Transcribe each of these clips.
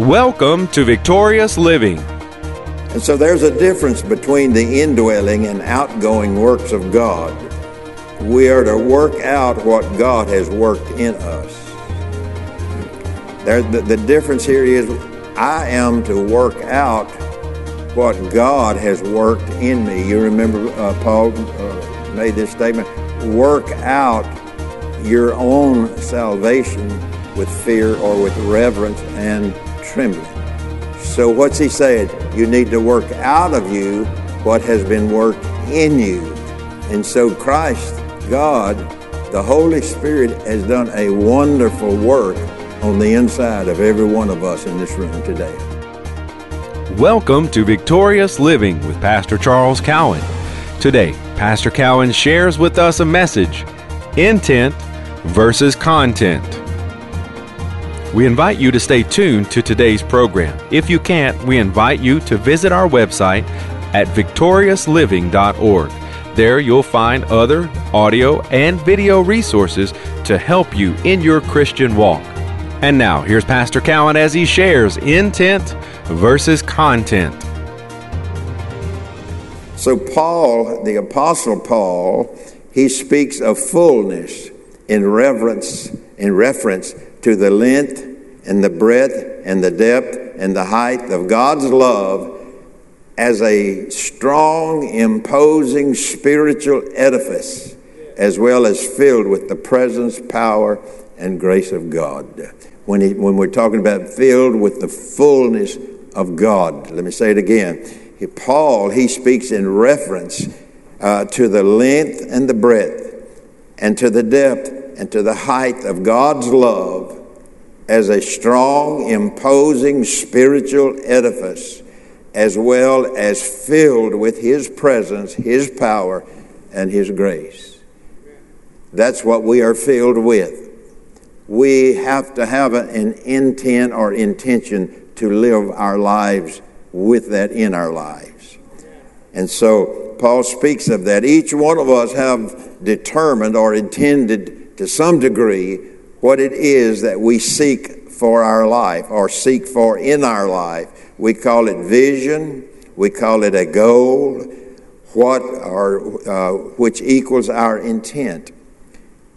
Welcome to Victorious Living. And so there's a difference between the indwelling and outgoing works of God. We are to work out what God has worked in us. There, the, the difference here is I am to work out what God has worked in me. You remember uh, Paul uh, made this statement work out your own salvation with fear or with reverence and trembling. So, what's he saying? You need to work out of you what has been worked in you. And so, Christ, God, the Holy Spirit has done a wonderful work on the inside of every one of us in this room today. Welcome to Victorious Living with Pastor Charles Cowan. Today, Pastor Cowan shares with us a message intent versus content. We invite you to stay tuned to today's program. If you can't, we invite you to visit our website at victoriousliving.org. There you'll find other audio and video resources to help you in your Christian walk. And now, here's Pastor Cowan as he shares intent versus content. So, Paul, the Apostle Paul, he speaks of fullness in reverence, in reference to the length and the breadth and the depth and the height of God's love as a strong, imposing spiritual edifice, as well as filled with the presence, power, and grace of God. When, he, when we're talking about filled with the fullness of God, let me say it again. He, Paul, he speaks in reference uh, to the length and the breadth, and to the depth and to the height of God's love as a strong, imposing spiritual edifice, as well as filled with His presence, His power, and His grace. That's what we are filled with. We have to have an intent or intention to live our lives with that in our lives. And so Paul speaks of that. Each one of us have determined or intended to some degree what it is that we seek for our life or seek for in our life. We call it vision, we call it a goal, what or uh, which equals our intent.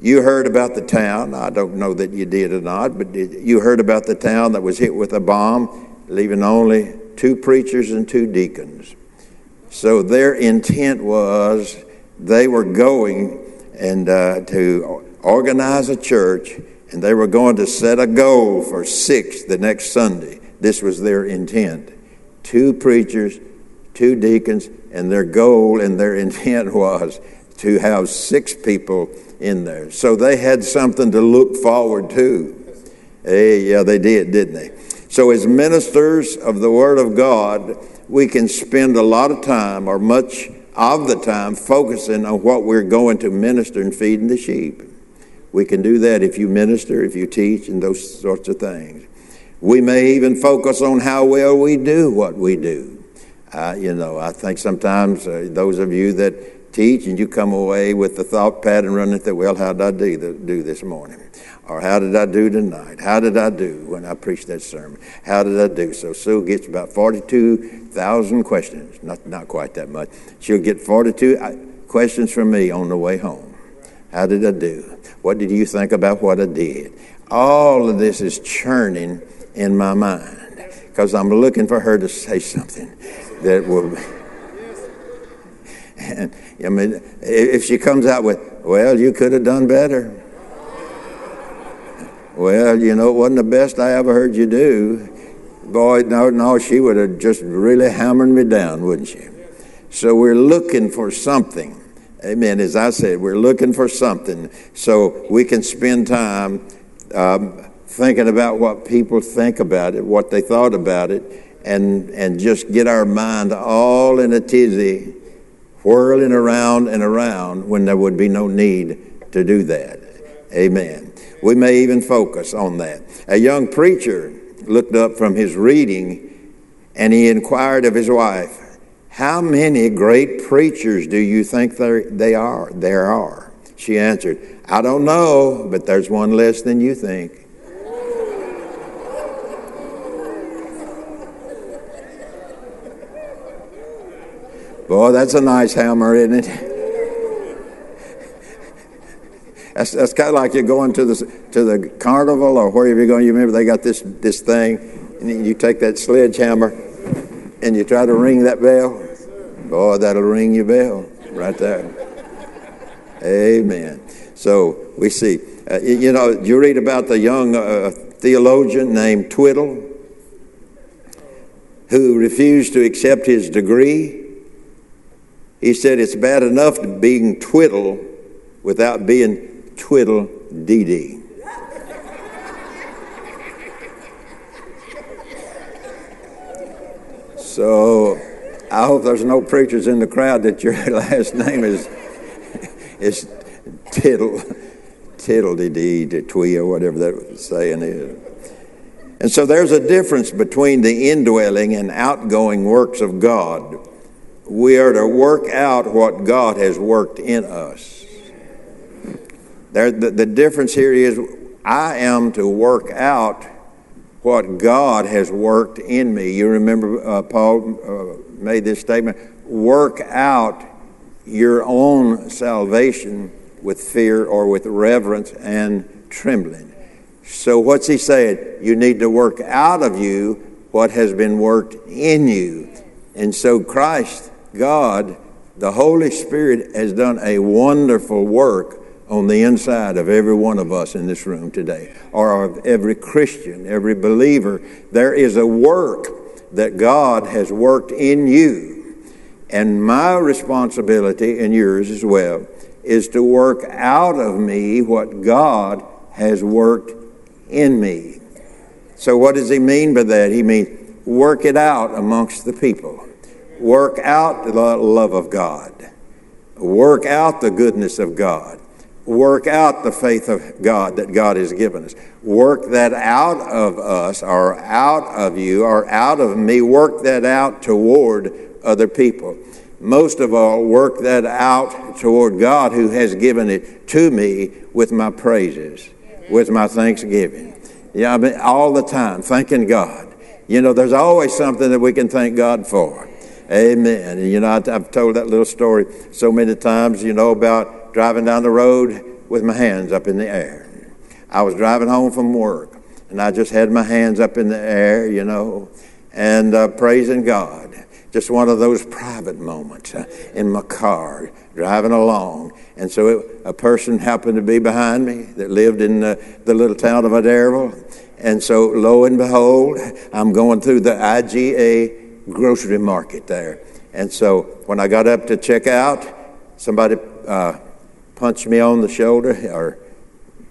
You heard about the town. I don't know that you did or not, but you heard about the town that was hit with a bomb, leaving only two preachers and two deacons. So their intent was they were going and uh, to organize a church, and they were going to set a goal for six the next Sunday. This was their intent. Two preachers, two deacons, and their goal and their intent was to have six people in there. So they had something to look forward to. Hey, yeah, they did, didn't they? So, as ministers of the Word of God, we can spend a lot of time, or much of the time, focusing on what we're going to minister and feeding the sheep. We can do that if you minister, if you teach, and those sorts of things. We may even focus on how well we do what we do. Uh, you know, I think sometimes uh, those of you that teach and you come away with the thought pattern running through, well, how did I do, the, do this morning? Or how did I do tonight? How did I do when I preached that sermon? How did I do? So Sue gets about 42,000 questions. Not, not quite that much. She'll get 42 uh, questions from me on the way home. How did I do? What did you think about what I did? All of this is churning in my mind because I'm looking for her to say something that will. And I mean, if she comes out with, "Well, you could have done better," well, you know, it wasn't the best I ever heard you do. Boy, no, no, she would have just really hammered me down, wouldn't she? So we're looking for something. Amen. As I said, we're looking for something so we can spend time um, thinking about what people think about it, what they thought about it, and, and just get our mind all in a tizzy, whirling around and around when there would be no need to do that. Amen. We may even focus on that. A young preacher looked up from his reading and he inquired of his wife, how many great preachers do you think there, they are? There are. She answered, I don't know, but there's one less than you think. Boy, that's a nice hammer, isn't it? That's, that's kind of like you're going to the, to the carnival or wherever you're going. You remember they got this, this thing, and you take that sledgehammer and you try to ring that bell. Boy, that'll ring your bell right there. Amen. So we see, uh, you know, you read about the young uh, theologian named Twiddle who refused to accept his degree. He said it's bad enough being twiddle without being twiddle dee dee. So I hope there's no preachers in the crowd that your last name is is tittle tittle dee dee twee or whatever that saying is. And so there's a difference between the indwelling and outgoing works of God. We are to work out what God has worked in us. There, the, the difference here is I am to work out what God has worked in me. You remember uh, Paul uh, made this statement work out your own salvation with fear or with reverence and trembling. So, what's he saying? You need to work out of you what has been worked in you. And so, Christ, God, the Holy Spirit has done a wonderful work on the inside of every one of us in this room today, or of every Christian, every believer. There is a work that God has worked in you. And my responsibility, and yours as well, is to work out of me what God has worked in me. So, what does he mean by that? He means work it out amongst the people, work out the love of God, work out the goodness of God work out the faith of God that God has given us. Work that out of us or out of you or out of me. Work that out toward other people. Most of all, work that out toward God who has given it to me with my praises, with my thanksgiving. Yeah, I mean, all the time, thanking God. You know, there's always something that we can thank God for. Amen. And, you know, I've told that little story so many times, you know, about driving down the road with my hands up in the air. I was driving home from work, and I just had my hands up in the air, you know, and uh, praising God. Just one of those private moments uh, in my car driving along. And so it, a person happened to be behind me that lived in uh, the little town of Adairsville. And so, lo and behold, I'm going through the IGA grocery market there. And so, when I got up to check out, somebody uh, punched me on the shoulder or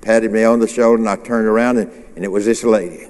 patted me on the shoulder, and I turned around, and, and it was this lady.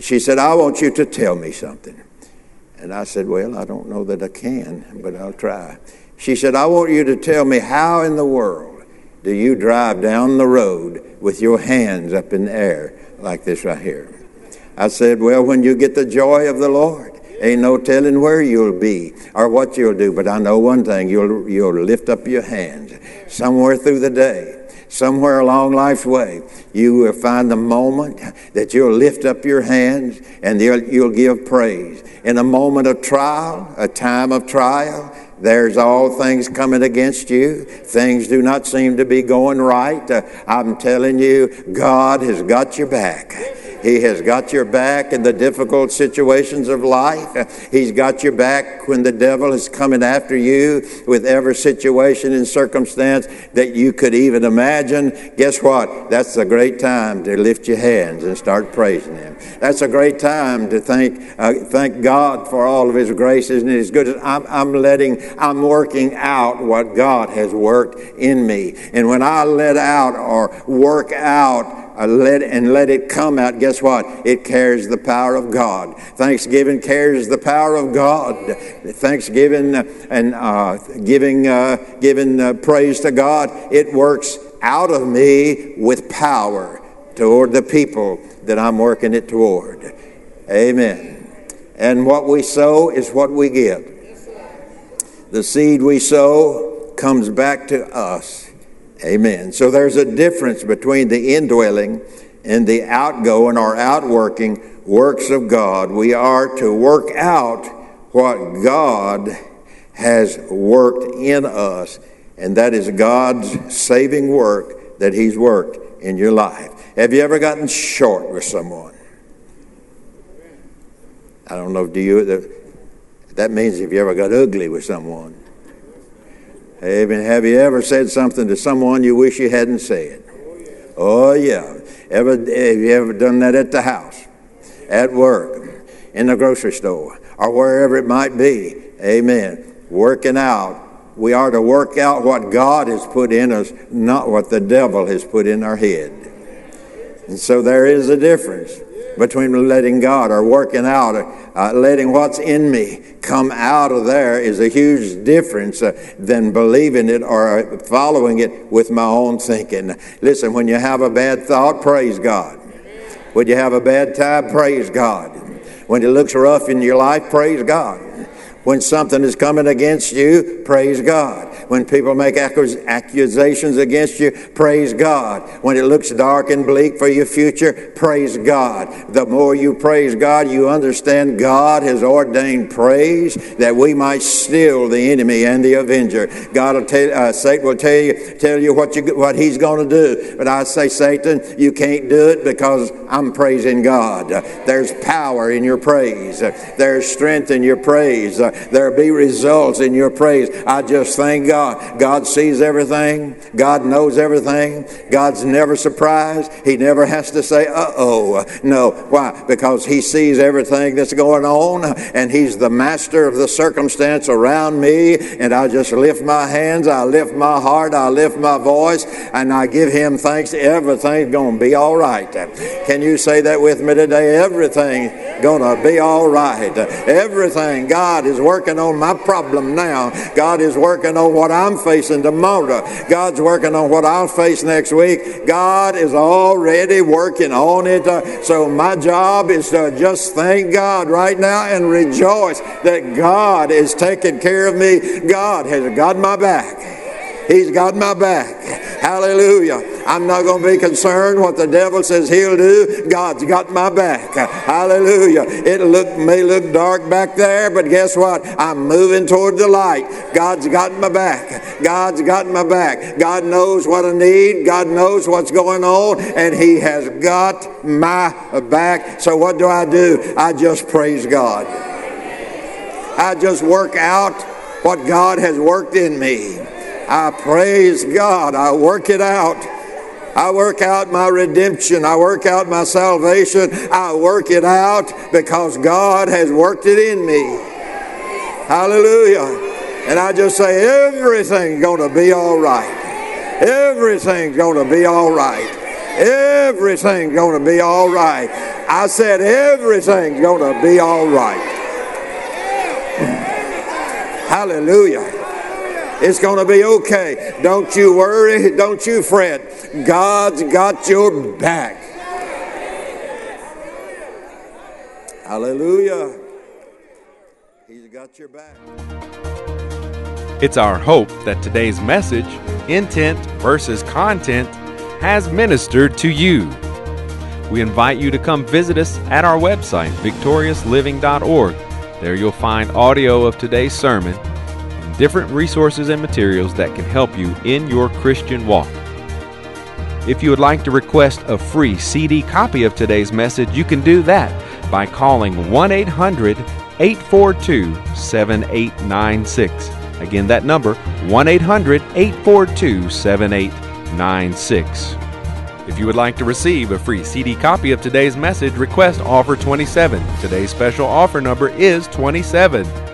She said, I want you to tell me something. And I said, Well, I don't know that I can, but I'll try. She said, I want you to tell me how in the world do you drive down the road with your hands up in the air like this right here? I said, Well, when you get the joy of the Lord. Ain't no telling where you'll be or what you'll do, but I know one thing you'll, you'll lift up your hands somewhere through the day. Somewhere along life's way, you will find the moment that you'll lift up your hands and you'll give praise. In a moment of trial, a time of trial, there's all things coming against you. Things do not seem to be going right. Uh, I'm telling you, God has got your back. He has got your back in the difficult situations of life. He's got your back when the devil is coming after you with every situation and circumstance that you could even imagine. Guess what? That's a great time to lift your hands and start praising Him. That's a great time to thank uh, thank God for all of His graces and His goodness. I'm, I'm letting, I'm working out what God has worked in me, and when I let out or work out let, and let it come out, guess what? It carries the power of God. Thanksgiving carries the power of God. Thanksgiving and uh, giving, uh, giving uh, praise to God, it works out of me with power toward the people that I'm working it toward. Amen. And what we sow is what we get. The seed we sow comes back to us. Amen. So there's a difference between the indwelling and the outgoing or outworking works of God. We are to work out what God has worked in us, and that is God's saving work that He's worked in your life. Have you ever gotten short with someone? I don't know, do you? That means if you ever got ugly with someone. Have you ever said something to someone you wish you hadn't said? Oh, yeah. Ever, have you ever done that at the house, at work, in the grocery store, or wherever it might be? Amen. Working out. We are to work out what God has put in us, not what the devil has put in our head. And so there is a difference between letting God or working out, uh, letting what's in me come out of there is a huge difference uh, than believing it or following it with my own thinking. Listen, when you have a bad thought, praise God. When you have a bad time, praise God. When it looks rough in your life, praise God. When something is coming against you, praise God. When people make accusations against you, praise God. When it looks dark and bleak for your future, praise God. The more you praise God, you understand God has ordained praise that we might still the enemy and the avenger. God will tell, uh, Satan will tell you, tell you what you, what he's going to do. But I say, Satan, you can't do it because I'm praising God. There's power in your praise. There's strength in your praise there be results in your praise. I just thank God. God sees everything. God knows everything. God's never surprised. He never has to say, uh oh. No. Why? Because He sees everything that's going on and He's the master of the circumstance around me. And I just lift my hands, I lift my heart, I lift my voice, and I give Him thanks. Everything's going to be all right. Can you say that with me today? Everything's going to be all right. Everything. God is working on my problem now. God is working on what I'm facing tomorrow. God's working on what I'll face next week. God is already working on it. So my job is to just thank God right now and rejoice that God is taking care of me. God has got my back. He's got my back. Hallelujah. I'm not going to be concerned what the devil says he'll do. God's got my back. Hallelujah. It look, may look dark back there, but guess what? I'm moving toward the light. God's got my back. God's got my back. God knows what I need. God knows what's going on, and He has got my back. So what do I do? I just praise God. I just work out what God has worked in me. I praise God. I work it out. I work out my redemption. I work out my salvation. I work it out because God has worked it in me. Hallelujah. And I just say, everything's going to be all right. Everything's going to be all right. Everything's going to be all right. I said, everything's going to be all right. Hallelujah. It's going to be okay. Don't you worry. Don't you fret. God's got your back. Hallelujah. He's got your back. It's our hope that today's message, intent versus content, has ministered to you. We invite you to come visit us at our website, victoriousliving.org. There you'll find audio of today's sermon different resources and materials that can help you in your Christian walk. If you would like to request a free CD copy of today's message, you can do that by calling 1 800 842 7896. Again, that number 1 800 842 7896. If you would like to receive a free CD copy of today's message, request offer 27. Today's special offer number is 27.